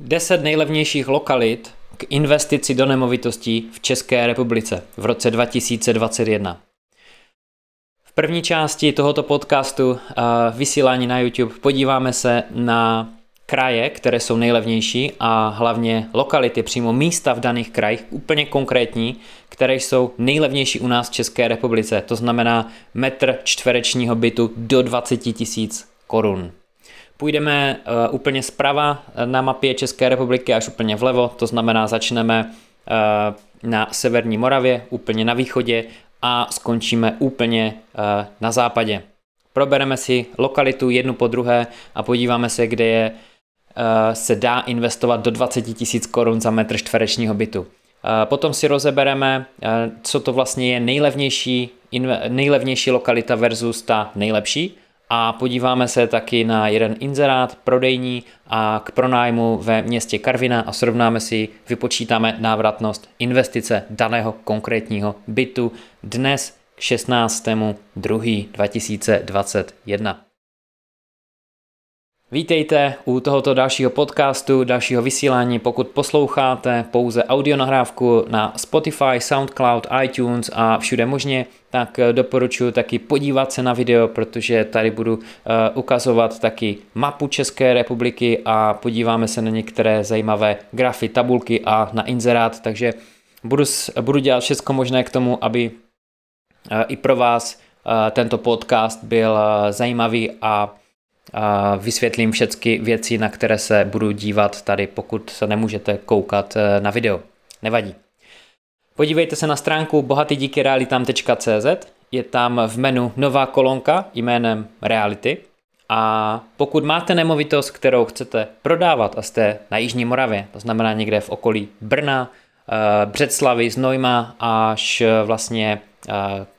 10 nejlevnějších lokalit k investici do nemovitostí v České republice v roce 2021. V první části tohoto podcastu vysílání na YouTube podíváme se na kraje, které jsou nejlevnější a hlavně lokality, přímo místa v daných krajích, úplně konkrétní, které jsou nejlevnější u nás v České republice. To znamená metr čtverečního bytu do 20 tisíc korun. Půjdeme uh, úplně zprava na mapě České republiky až úplně vlevo, to znamená začneme uh, na severní Moravě, úplně na východě a skončíme úplně na západě. Probereme si lokalitu jednu po druhé a podíváme se, kde je se dá investovat do 20 tisíc korun za metr čtverečního bytu. Potom si rozebereme, co to vlastně je nejlevnější, nejlevnější lokalita versus ta nejlepší a podíváme se taky na jeden inzerát prodejní a k pronájmu ve městě Karvina a srovnáme si, vypočítáme návratnost investice daného konkrétního bytu dnes k 16.2.2021. Vítejte u tohoto dalšího podcastu, dalšího vysílání. Pokud posloucháte pouze audio nahrávku na Spotify, SoundCloud, iTunes a všude možně, tak doporučuji taky podívat se na video, protože tady budu uh, ukazovat taky mapu České republiky a podíváme se na některé zajímavé grafy, tabulky a na inzerát, takže budu, budu dělat všechno možné k tomu, aby uh, i pro vás uh, tento podcast byl zajímavý a vysvětlím všechny věci, na které se budu dívat tady, pokud se nemůžete koukat eh, na video. Nevadí. Podívejte se na stránku bohatydíkyrealitam.cz, je tam v menu nová kolonka jménem Reality a pokud máte nemovitost, kterou chcete prodávat a jste na Jižní Moravě, to znamená někde v okolí Brna, eh, Břeclavy, Znojma až eh, vlastně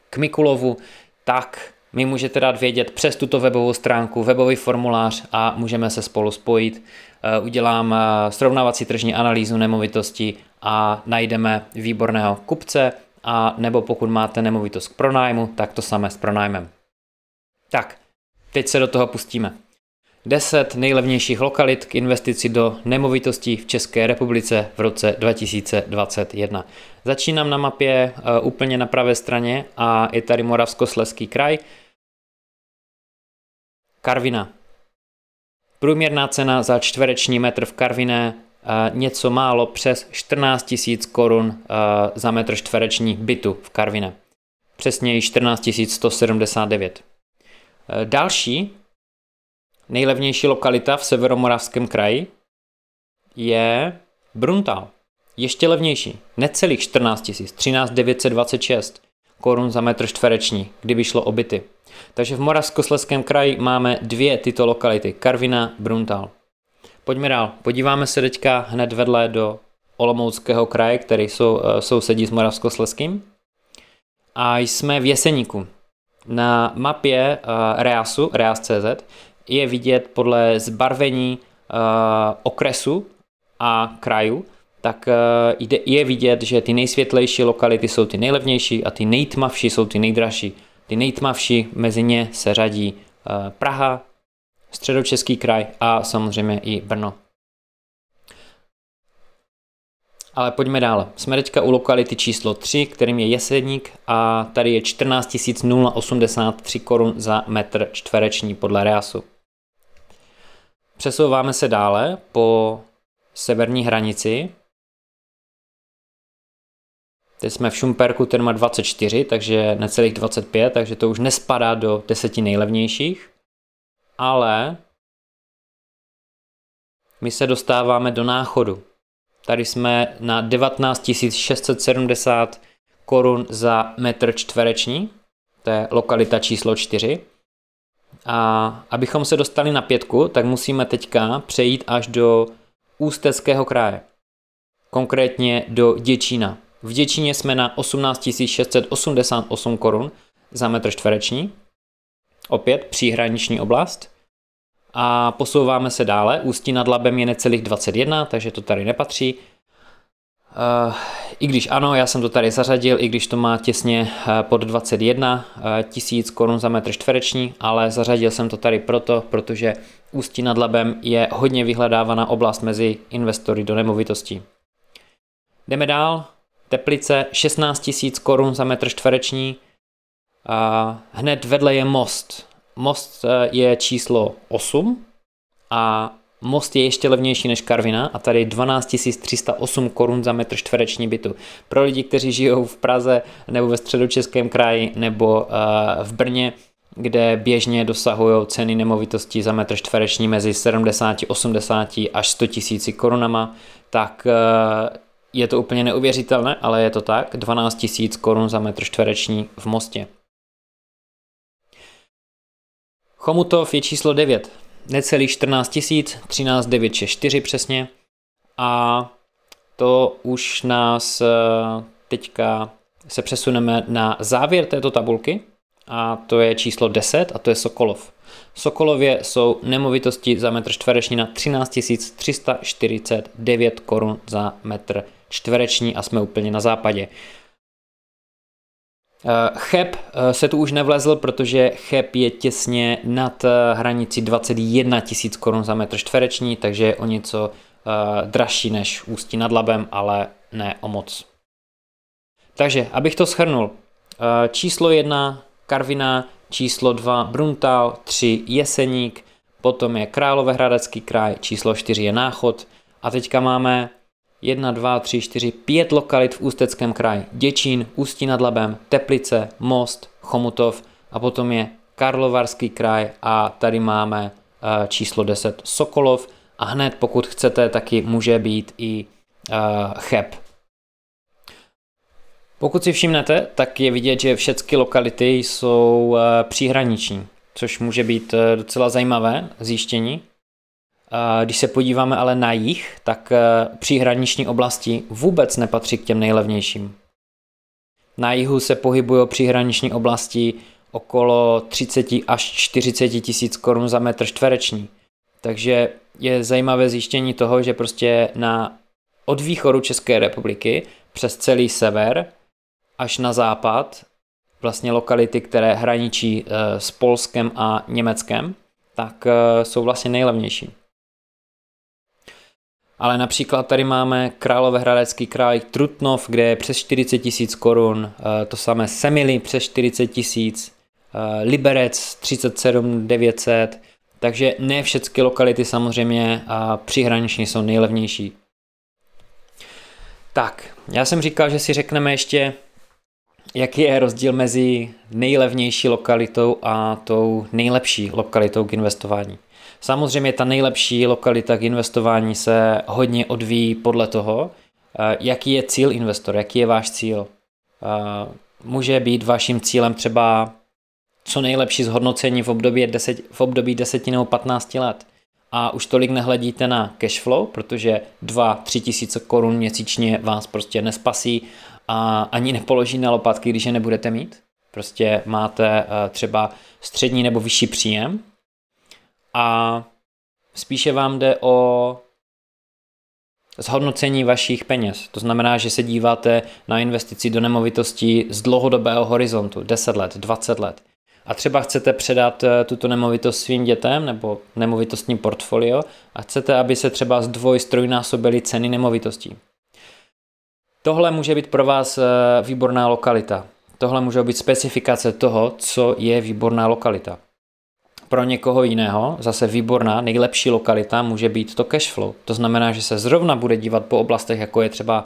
k Mikulovu, tak mi můžete dát vědět přes tuto webovou stránku, webový formulář a můžeme se spolu spojit. Eh, udělám eh, srovnávací tržní analýzu nemovitosti a najdeme výborného kupce a nebo pokud máte nemovitost k pronájmu, tak to samé s pronájmem. Tak, teď se do toho pustíme. 10 nejlevnějších lokalit k investici do nemovitostí v České republice v roce 2021. Začínám na mapě uh, úplně na pravé straně a je tady Moravskosleský kraj. Karvina. Průměrná cena za čtvereční metr v Karviné uh, něco málo přes 14 000 korun uh, za metr čtvereční bytu v Karviné. Přesněji 14 179. Další Nejlevnější lokalita v severomoravském kraji je Bruntal. Ještě levnější, necelých 14 000, 13 926 korun za metr čtvereční, kdyby šlo o byty. Takže v Moravskosleském kraji máme dvě tyto lokality, Karvina, Bruntal. Pojďme dál, podíváme se teďka hned vedle do Olomouckého kraje, který jsou, eh, sousedí s Moravskosleským. A jsme v Jeseníku. Na mapě uh, Reasu, Reas.cz, je vidět podle zbarvení uh, okresu a kraju, tak uh, je vidět, že ty nejsvětlejší lokality jsou ty nejlevnější a ty nejtmavší jsou ty nejdražší. Ty nejtmavší mezi ně se řadí uh, Praha, středočeský kraj a samozřejmě i Brno. Ale pojďme dále. Jsme teďka u lokality číslo 3, kterým je Jesedník a tady je 14 083 korun za metr čtvereční podle Reasu. Přesouváme se dále po severní hranici. Teď jsme v Šumperku, ten má 24, takže necelých 25, takže to už nespadá do deseti nejlevnějších. Ale my se dostáváme do náchodu. Tady jsme na 19 670 korun za metr čtvereční, to je lokalita číslo 4. A abychom se dostali na pětku, tak musíme teďka přejít až do Ústeckého kraje. Konkrétně do Děčína. V Děčíně jsme na 18 688 korun za metr čtvereční. Opět příhraniční oblast. A posouváme se dále. Ústí nad Labem je necelých 21, takže to tady nepatří. I když ano, já jsem to tady zařadil, i když to má těsně pod 21 tisíc korun za metr čtvereční, ale zařadil jsem to tady proto, protože Ústí nad Labem je hodně vyhledávaná oblast mezi investory do nemovitostí. Jdeme dál. Teplice 16 000 korun za metr čtvereční. Hned vedle je most. Most e, je číslo 8 a most je ještě levnější než Karvina a tady 12 308 korun za metr čtvereční bytu. Pro lidi, kteří žijou v Praze nebo ve středočeském kraji nebo uh, v Brně, kde běžně dosahují ceny nemovitostí za metr čtvereční mezi 70, 80 až 100 tisíci korunama, tak uh, je to úplně neuvěřitelné, ale je to tak, 12 tisíc korun za metr čtvereční v Mostě. Chomutov je číslo 9, necelých 14 tisíc, 13 964 přesně a to už nás eh, teďka se přesuneme na závěr této tabulky a to je číslo 10 a to je Sokolov. Sokolově jsou nemovitosti za metr čtvereční na 13 349 korun za metr čtvereční a jsme úplně na západě. Eh, Cheb eh, se tu už nevlezl, protože Cheb je těsně nad eh, hranici 21 tisíc korun za metr čtvereční, takže je o něco dražší než Ústí nad Labem, ale ne o moc. Takže, abych to shrnul. Číslo 1 Karvina, číslo 2 Bruntal, 3 Jeseník, potom je Královéhradecký kraj, číslo 4 je Náchod a teďka máme 1, 2, 3, 4, 5 lokalit v Ústeckém kraji. Děčín, Ústí nad Labem, Teplice, Most, Chomutov a potom je Karlovarský kraj a tady máme uh, číslo 10 Sokolov a hned pokud chcete, taky může být i uh, Cheb. Pokud si všimnete, tak je vidět, že všechny lokality jsou uh, příhraniční, což může být docela zajímavé zjištění. Když se podíváme ale na jich, tak eh, příhraniční oblasti vůbec nepatří k těm nejlevnějším. Na jihu se pohybují příhraniční oblasti okolo 30 až 40 tisíc korun za metr čtvereční. Takže je zajímavé zjištění toho, že prostě na od východu České republiky přes celý sever až na západ, vlastně lokality, které hraničí eh, s Polskem a Německem, tak eh, jsou vlastně nejlevnější. Ale například tady máme Královéhradecký kraj Trutnov, kde je přes 40 tisíc korun, eh, to samé Semily přes 40 tisíc, eh, Liberec 37 900, takže ne všechny lokality samozřejmě a přihraniční jsou nejlevnější. Tak, já jsem říkal, že si řekneme ještě, jaký je rozdíl mezi nejlevnější lokalitou a tou nejlepší lokalitou k investování. Samozřejmě ta nejlepší lokalita k investování se hodně odvíjí podle toho, eh, jaký je cíl investor, jaký je váš cíl. Eh, může být vaším cílem třeba co nejlepší zhodnocení v období, 10, v období 10 nebo 15 let. A už tolik nehledíte na cash flow, protože 2-3 tisíce korun měsíčně vás prostě nespasí a ani nepoloží na lopatky, když je nebudete mít. Prostě máte eh, třeba střední nebo vyšší příjem, a spíše vám jde o zhodnocení vašich peněz. To znamená, že se díváte na investici do nemovitostí z dlouhodobého horizontu, 10 let, 20 let. A třeba chcete předat eh, tuto nemovitost svým dětem nebo nemovitostní portfolio a chcete, aby se třeba z dvoj strojnásobily ceny nemovitostí. Tohle může být pro vás eh, výborná lokalita. Tohle může být specifikace toho, co je výborná lokalita. Pro někoho jiného zase výborná, nejlepší lokalita může být to cashflow. To znamená, že se zrovna bude dívat po oblastech, jako je třeba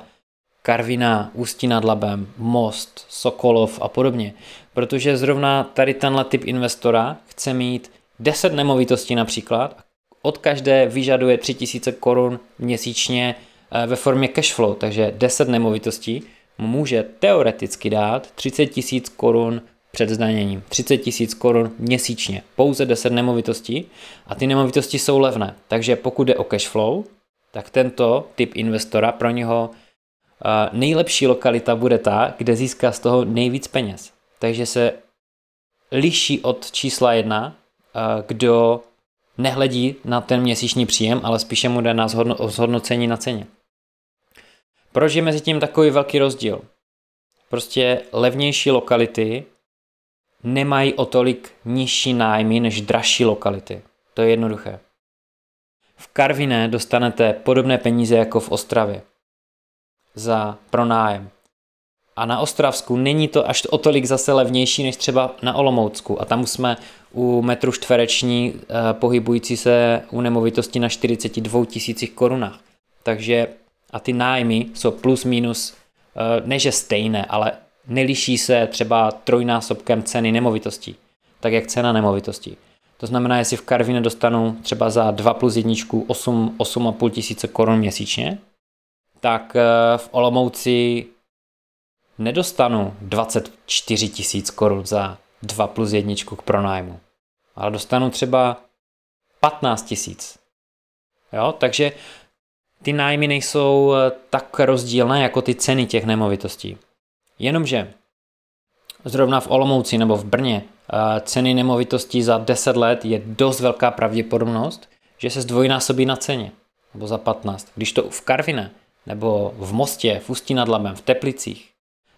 Karvina, Ústí nad Labem, Most, Sokolov a podobně. Protože zrovna tady tenhle typ investora chce mít 10 nemovitostí například, od každé vyžaduje 3000 korun měsíčně eh, ve formě cashflow, takže 10 nemovitostí může teoreticky dát 30 tisíc korun před zdaněním. 30 tisíc korun měsíčně, pouze 10 nemovitostí a ty nemovitosti jsou levné. Takže pokud jde o cash flow, tak tento typ investora pro něho uh, nejlepší lokalita bude ta, kde získá z toho nejvíc peněz. Takže se liší od čísla jedna, uh, kdo nehledí na ten měsíční příjem, ale spíše mu jde na zhodno- zhodnocení na ceně. Proč je mezi tím takový velký rozdíl? Prostě levnější lokality nemají o tolik nižší nájmy než dražší lokality. To je jednoduché. V Karviné dostanete podobné peníze jako v Ostravě za pronájem. A na Ostravsku není to až o tolik zase levnější než třeba na Olomoucku. A tam jsme u metru čtvereční eh, pohybující se u nemovitosti na 42 tisících korunách. Takže a ty nájmy jsou plus minus, eh, ne že stejné, ale neliší se třeba trojnásobkem ceny nemovitostí, tak jak cena nemovitostí. To znamená, jestli v Karvině dostanu třeba za 2 plus jedničku 8, 8,5 tisíce korun měsíčně, tak eh, v Olomouci nedostanu 24 tisíc korun za 2 plus jedničku k pronájmu, ale dostanu třeba 15 tisíc. Jo, takže ty nájmy nejsou eh, tak rozdílné jako ty ceny těch nemovitostí. Jenomže zrovna v Olomouci nebo v Brně eh, ceny nemovitostí za 10 let je dost velká pravděpodobnost, že se zdvojnásobí na ceně, nebo za 15. Když to v Karvine, nebo v Mostě, v Ústí nad Labem, v Teplicích,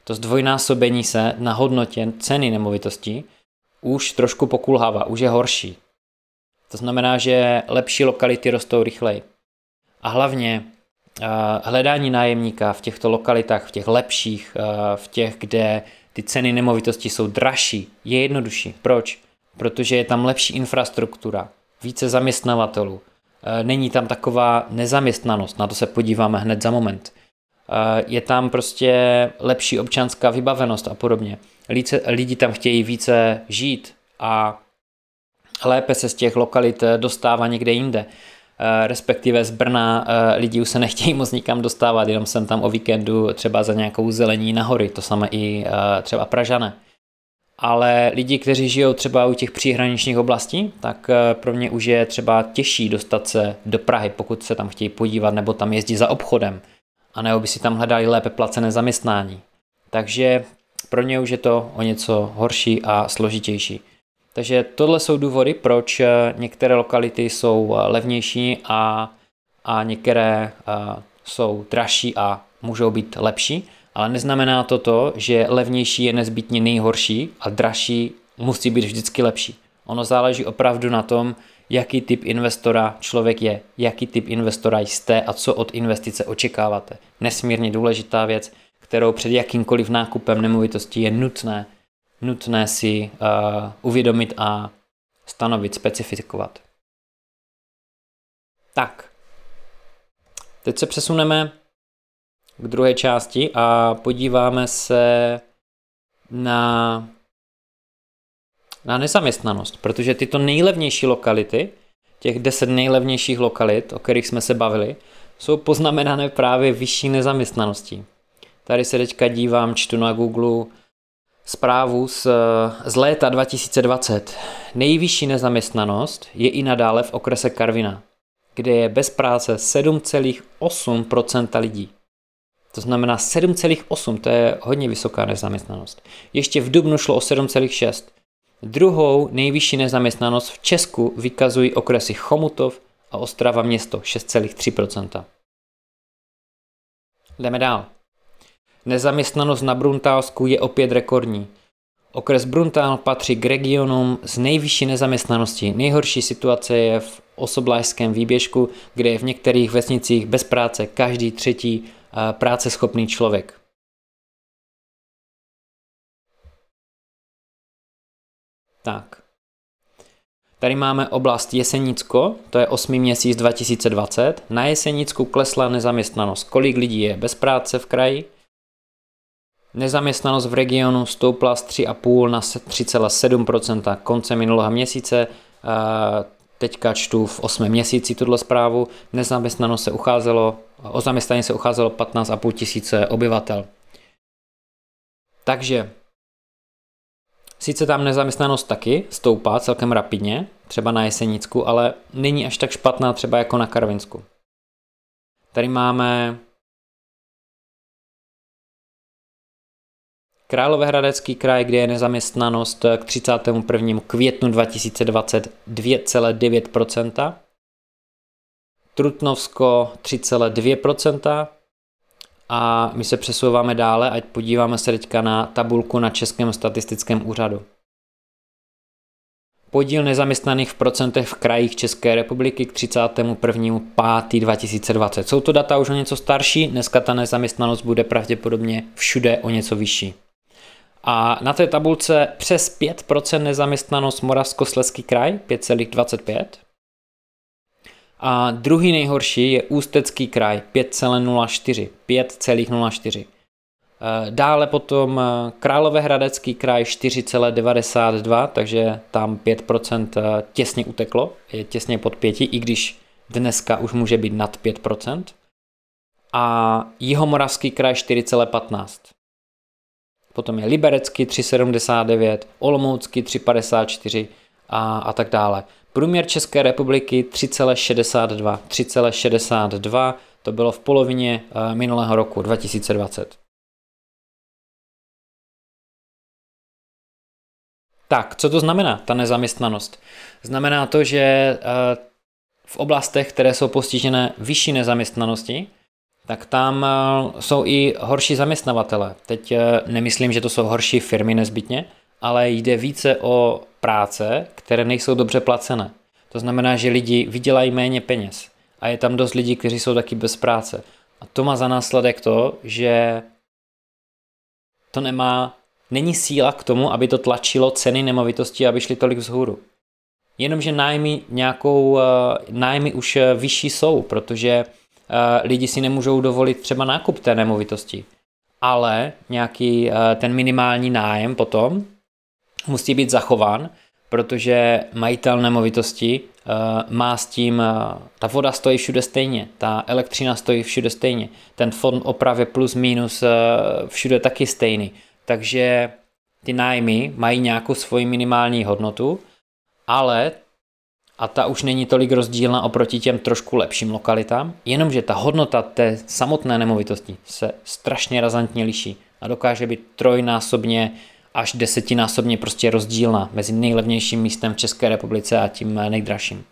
to zdvojnásobení se na hodnotě ceny nemovitostí už trošku pokulhává, už je horší. To znamená, že lepší lokality rostou rychleji. A hlavně hledání nájemníka v těchto lokalitách, v těch lepších, eh, v těch, kde ty ceny nemovitostí jsou dražší, je jednodušší. Proč? Protože je tam lepší infrastruktura, více zaměstnavatelů, eh, není tam taková nezaměstnanost, na to se podíváme hned za moment. Je tam prostě lepší občanská vybavenost a podobně. Lidi tam chtějí více žít a lépe se z těch lokalit dostává někde jinde. Eh, respektive z Brna eh, lidi už se nechtějí moc nikam dostávat, jenom jsem tam o víkendu třeba za nějakou zelení nahory, to samé i eh, třeba Pražané. Ale lidi, kteří žijou třeba u těch příhraničních oblastí, tak pro mě už je třeba těžší dostat se do Prahy, pokud se tam chtějí podívat nebo tam jezdí za obchodem, a nebo by si tam hledali lépe placené zaměstnání. Takže pro ně už je to o něco horší a složitější. Takže tohle jsou důvody, proč eh, některé lokality jsou eh, levnější a, a některé eh, jsou dražší a můžou být lepší, ale neznamená to to, že levnější je nezbytně nejhorší a dražší musí být vždycky lepší. Ono záleží opravdu na tom, jaký typ investora člověk je, jaký typ investora jste a co od investice očekáváte. Nesmírně důležitá věc, kterou před jakýmkoliv nákupem nemovitosti je nutné nutné si uh, uvědomit a stanovit, specifikovat. Tak, teď se přesuneme k druhé části a podíváme se na, na nezaměstnanost, protože tyto nejlevnější lokality, těch 10 nejlevnějších lokalit, o kterých jsme se bavili, jsou poznamenané právě vyšší nezaměstnaností. Tady se teďka dívám, čtu na Google zprávu z, z léta 2020. Nejvyšší nezaměstnanost je i nadále v okrese Karvina, kde je bez práce 7,8% lidí. To znamená 7,8, to je hodně vysoká nezaměstnanost. Ještě v Dubnu šlo o 7,6. Druhou nejvyšší nezaměstnanost v Česku vykazují okresy Chomutov a Ostrava město 6,3%. Jdeme dál. Nezaměstnanost na Bruntálsku je opět rekordní. Okres Bruntál patří k regionům s nejvyšší nezaměstnaností. Nejhorší situace je v osoblářském výběžku, kde je v některých vesnicích bez práce každý třetí eh, práceschopný člověk. Tak. Tady máme oblast Jesenicko, to je 8. měsíc 2020. Na Jesenicku klesla nezaměstnanost. Kolik lidí je bez práce v kraji? Nezaměstnanost v regionu stoupla z 3,5 na 3,7 koncem minulého měsíce. Teďka čtu v 8 měsíci tuto zprávu. Nezaměstnanost se ucházelo, o zaměstnání se ucházelo 15,5 tisíce obyvatel. Takže Sice tam nezaměstnanost taky stoupá celkem rapidně, třeba na Jesenicku, ale není až tak špatná třeba jako na Karvinsku. Tady máme Královéhradecký kraj, kde je nezaměstnanost k 31. květnu 2020 2,9%, Trutnovsko 3,2% A my se přesouváme dále, ať podíváme se teďka na tabulku na Českém statistickém úřadu. Podíl nezaměstnaných v procentech v krajích České republiky k 31.5.2020. Jsou to data už o něco starší, dneska ta nezaměstnanost bude pravděpodobně všude o něco vyšší. A na té tabulce přes 5% nezaměstnanost Moravskosleský kraj, 5,25. A druhý nejhorší je Ústecký kraj, 5,04. 5,04. Eh, dále potom eh, Královéhradecký kraj 4,92, takže tam 5% eh, těsně uteklo, je těsně pod 5, i když dneska už může být nad 5%. A Jihomoravský kraj 4,15. Potom je Liberecký 3,79, Olomoucký 3,54 a, a tak dále. Průměr České republiky 3,62. 3,62 to bylo v polovině minulého roku 2020. Tak, co to znamená, ta nezaměstnanost? Znamená to, že eh, v oblastech, které jsou postižené vyšší nezaměstnanosti, tak tam eh, jsou i horší zaměstnavatele. Teď eh, nemyslím, že to jsou horší firmy nezbytně, ale jde více o práce, které nejsou dobře placené. To znamená, že lidi vydělají méně peněz a je tam dost lidí, kteří jsou taky bez práce. A to má za následek to, že to nemá není síla k tomu, aby to tlačilo ceny nemovitostí, aby šly tolik vzhůru. Jenomže nájmy nějakou, eh, nájmy už vyšší jsou, protože lidi si nemůžou dovolit třeba nákup té nemovitosti. Ale nějaký ten minimální nájem potom musí být zachován, protože majitel nemovitosti má s tím, ta voda stojí všude stejně, ta elektřina stojí všude stejně, ten fond opravy plus minus všude taky stejný takže ty nájmy mají nějakou svoji minimální hodnotu, ale a ta už není tolik rozdílná oproti těm trošku lepším lokalitám, jenomže ta hodnota té samotné nemovitosti se strašně razantně liší a dokáže být trojnásobně až desetinásobně prostě rozdílná mezi nejlevnějším místem v České republice a tím nejdražším.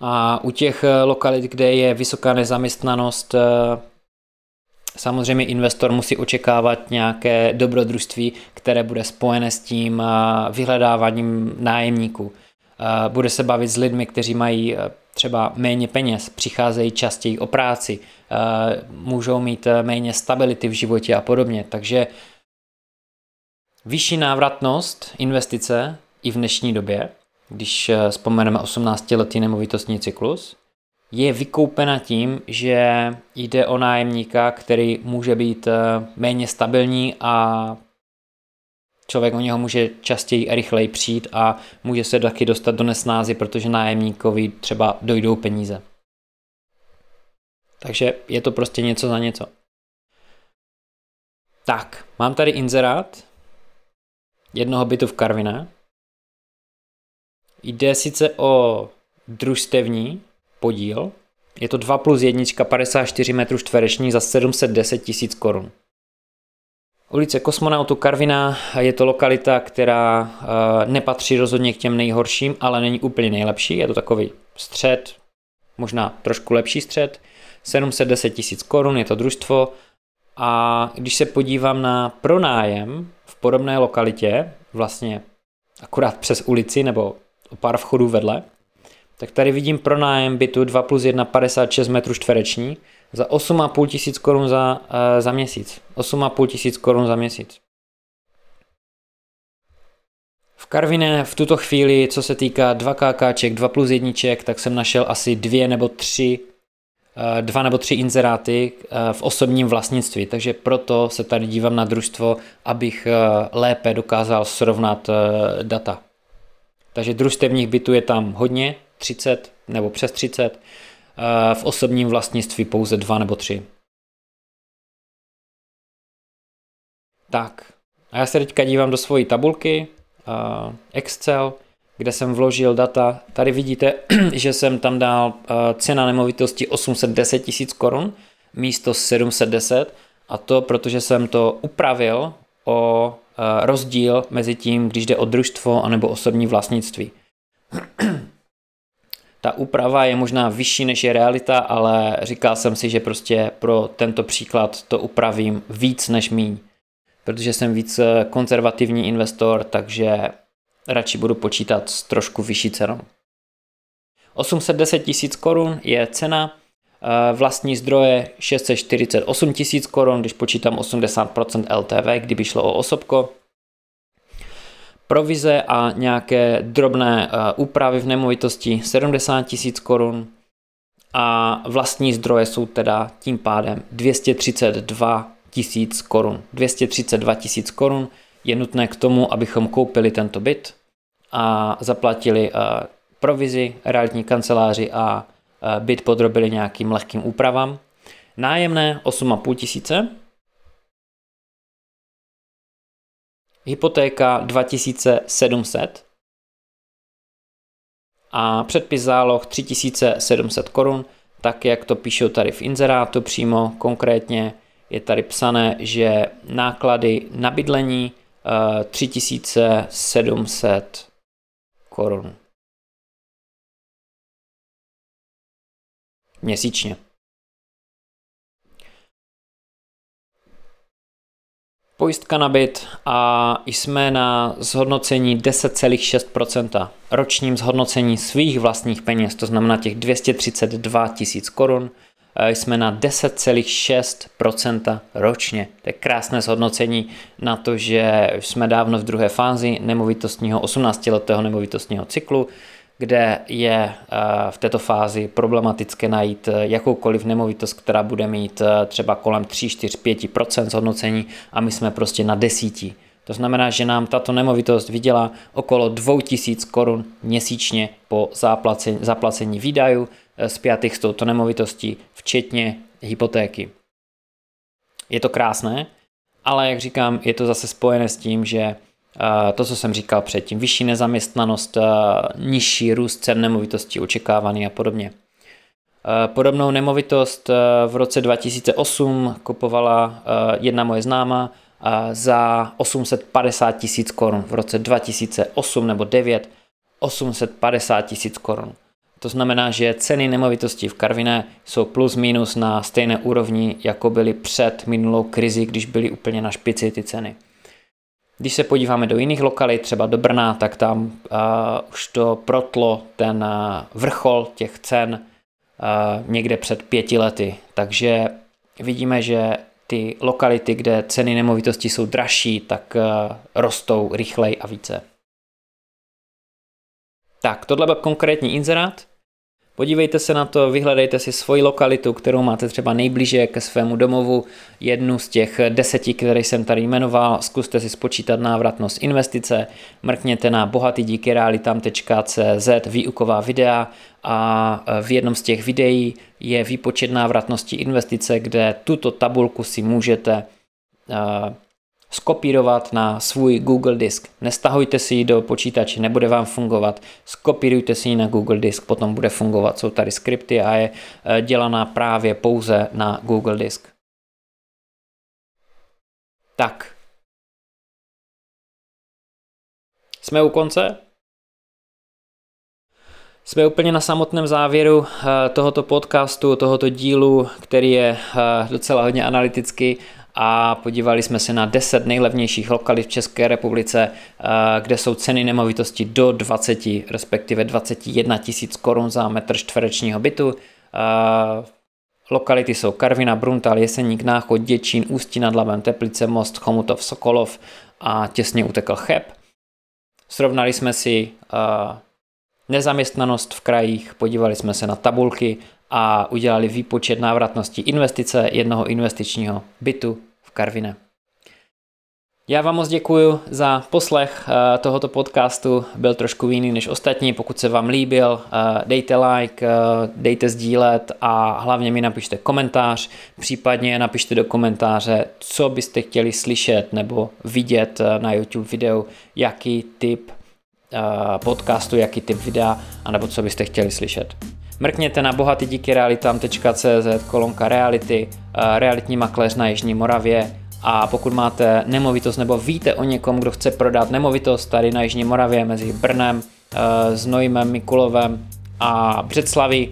A u těch lokalit, kde je vysoká nezaměstnanost, Samozřejmě investor musí očekávat nějaké dobrodružství, které bude spojené s tím vyhledáváním nájemníků. Bude se bavit s lidmi, kteří mají třeba méně peněz, přicházejí častěji o práci, můžou mít méně stability v životě a podobně. Takže vyšší návratnost investice i v dnešní době, když vzpomeneme 18-letý nemovitostní cyklus, je vykoupena tím, že jde o nájemníka, který může být eh, méně stabilní a člověk o něho může častěji a rychleji přijít a může se taky dostat do nesnázy, protože nájemníkovi třeba dojdou peníze. Takže je to prostě něco za něco. Tak, mám tady inzerát jednoho bytu v Karviné. Jde sice o družstevní, podíl. Je to 2 plus 1, 54 metrů čtvereční za 710 tisíc korun. Ulice Kosmonautu Karvina je to lokalita, která eh, nepatří rozhodně k těm nejhorším, ale není úplně nejlepší. Je to takový střed, možná trošku lepší střed. 710 tisíc korun je to družstvo. A když se podívám na pronájem v podobné lokalitě, vlastně akurát přes ulici nebo o pár vchodů vedle, tak tady vidím pronájem bytu 2 plus 1 56 metrů čtvereční za 8,5 tisíc korun za, uh, za měsíc. 8,5 tisíc korun za měsíc. V Karviné v tuto chvíli, co se týká 2 KKček, 2 plus 1, tak jsem našel asi dvě nebo tři eh, dva nebo tři inzeráty eh, v osobním vlastnictví, takže proto se tady dívám na družstvo, abych lépe dokázal srovnat data. Takže družstevních bytů je tam hodně, 30 nebo přes 30, eh, v osobním vlastnictví pouze dva nebo tři. Tak, a já se teďka dívám do svojí tabulky, uh, Excel, kde jsem vložil data. Tady vidíte, že jsem tam dal uh, cena nemovitosti 810 tisíc korun místo 710 a to protože jsem to upravil o rozdíl mezi tím, když jde o družstvo anebo osobní vlastnictví. Ta úprava je možná vyšší než je realita, ale říkal jsem si, že prostě pro tento příklad to upravím víc než míň. Protože jsem víc konzervativní investor, takže radši budu počítat s trošku vyšší cenou. 810 tisíc korun je cena, eh, vlastní zdroje 648 tisíc korun, když počítám 80% LTV, kdyby šlo o osobko. Provize a nějaké drobné eh, úpravy v nemovitosti 70 tisíc korun a vlastní zdroje jsou teda tím pádem 232 tisíc korun. 232 tisíc korun je nutné k tomu, abychom koupili tento byt a zaplatili eh, provizi realitní kanceláři a e, byt podrobili nějakým lehkým úpravám. Nájemné 8,5 tisíce. Hypotéka 2700 a předpis záloh 3700 korun, tak jak to píšou tady v inzerátu přímo, konkrétně je tady psané, že náklady na bydlení 3700 e, korun. měsíčně. Pojistka na byt a jsme na zhodnocení 10,6%. Ročním zhodnocení svých vlastních peněz, to znamená těch 232 tisíc korun, jsme na 10,6% ročně. To je krásné zhodnocení na to, že jsme dávno v druhé fázi nemovitostního 18-letého nemovitostního cyklu, kde je eh, v této fázi problematické najít eh, jakoukoliv nemovitost, která bude mít eh, třeba kolem 3, 4, 5% zhodnocení a my jsme prostě na desíti. To znamená, že nám tato nemovitost vydělá okolo 2000 korun měsíčně po zaplacení, zaplacení výdajů spjatých s touto nemovitostí, včetně hypotéky. Je to krásné, ale jak říkám, je to zase spojené s tím, že to, co jsem říkal předtím, vyšší nezaměstnanost, nižší růst cen nemovitostí očekávaný a podobně. Podobnou nemovitost v roce 2008 kupovala jedna moje známa za 850 tisíc korun. V roce 2008 nebo 9 850 tisíc korun. To znamená, že ceny nemovitostí v Karviné jsou plus minus na stejné úrovni, jako byly před minulou krizi, když byly úplně na špici ty ceny. Když se podíváme do jiných lokalit, třeba do Brna, tak tam uh, už to protlo ten uh, vrchol těch cen uh, někde před pěti lety. Takže vidíme, že ty lokality, kde ceny nemovitosti jsou dražší, tak uh, rostou rychleji a více. Tak, tohle byl konkrétní inzerát. Podívejte se na to, vyhledejte si svoji lokalitu, kterou máte třeba nejblíže ke svému domovu, jednu z těch deseti, které jsem tady jmenoval, zkuste si spočítat návratnost investice, mrkněte na bohatydíkyrealitam.cz výuková videa a v jednom z těch videí je výpočet návratnosti investice, kde tuto tabulku si můžete uh, skopírovat na svůj Google disk. Nestahujte si ji do počítače, nebude vám fungovat. Skopírujte si ji na Google disk, potom bude fungovat. Jsou tady skripty a je eh, dělaná právě pouze na Google disk. Tak. Jsme u konce? Jsme úplně na samotném závěru eh, tohoto podcastu, tohoto dílu, který je eh, docela hodně analytický a podívali jsme se na 10 nejlevnějších lokalit v České republice, eh, kde jsou ceny nemovitosti do 20, respektive 21 tisíc korun za metr čtverečního bytu. Eh, lokality jsou Karvina, Bruntal, Jeseník, Náchod, Děčín, Ústí nad Labem, Teplice, Most, Chomutov, Sokolov a těsně utekl Cheb. Srovnali jsme si eh, nezaměstnanost v krajích, podívali jsme se na tabulky a udělali výpočet návratnosti investice jednoho investičního bytu v Karvine. Já vám moc děkuji za poslech eh, tohoto podcastu. Byl trošku jiný než ostatní. Pokud se vám líbil, eh, dejte like, eh, dejte sdílet a hlavně mi napište komentář. Případně napište do komentáře, co byste chtěli slyšet nebo vidět na YouTube videu, jaký typ podcastu, jaký typ videa, anebo co byste chtěli slyšet. Mrkněte na bohatydíkyrealitam.cz kolonka reality, eh, realitní makléř na Jižní Moravě a pokud máte nemovitost nebo víte o někom, kdo chce prodat nemovitost tady na Jižní Moravě mezi Brnem, eh, Znojmem, Mikulovem, a Břeclavi.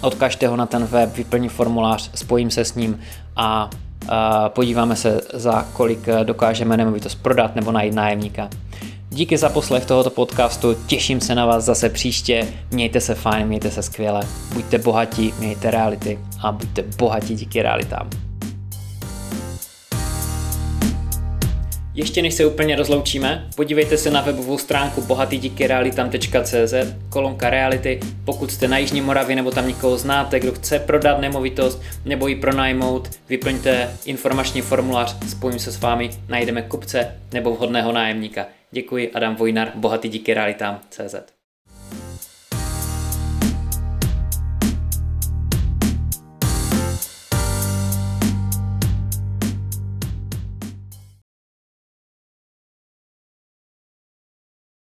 Odkažte ho na ten web, vyplní formulář, spojím se s ním a podíváme se, za kolik dokážeme nemovitost prodat nebo najít nájemníka. Díky za poslech tohoto podcastu, těším se na vás zase příště, mějte se fajn, mějte se skvěle, buďte bohatí, mějte reality a buďte bohatí díky realitám. Ještě než se úplně rozloučíme, podívejte se na webovou stránku bohatydíkyrealitam.cz, kolonka reality, pokud jste na Jižní Moravě nebo tam někoho znáte, kdo chce prodat nemovitost nebo ji pronajmout, vyplňte informační formulář, spojím se s vámi, najdeme kupce nebo vhodného nájemníka. Děkuji, Adam Vojnar, bohatý díky realitám.cz.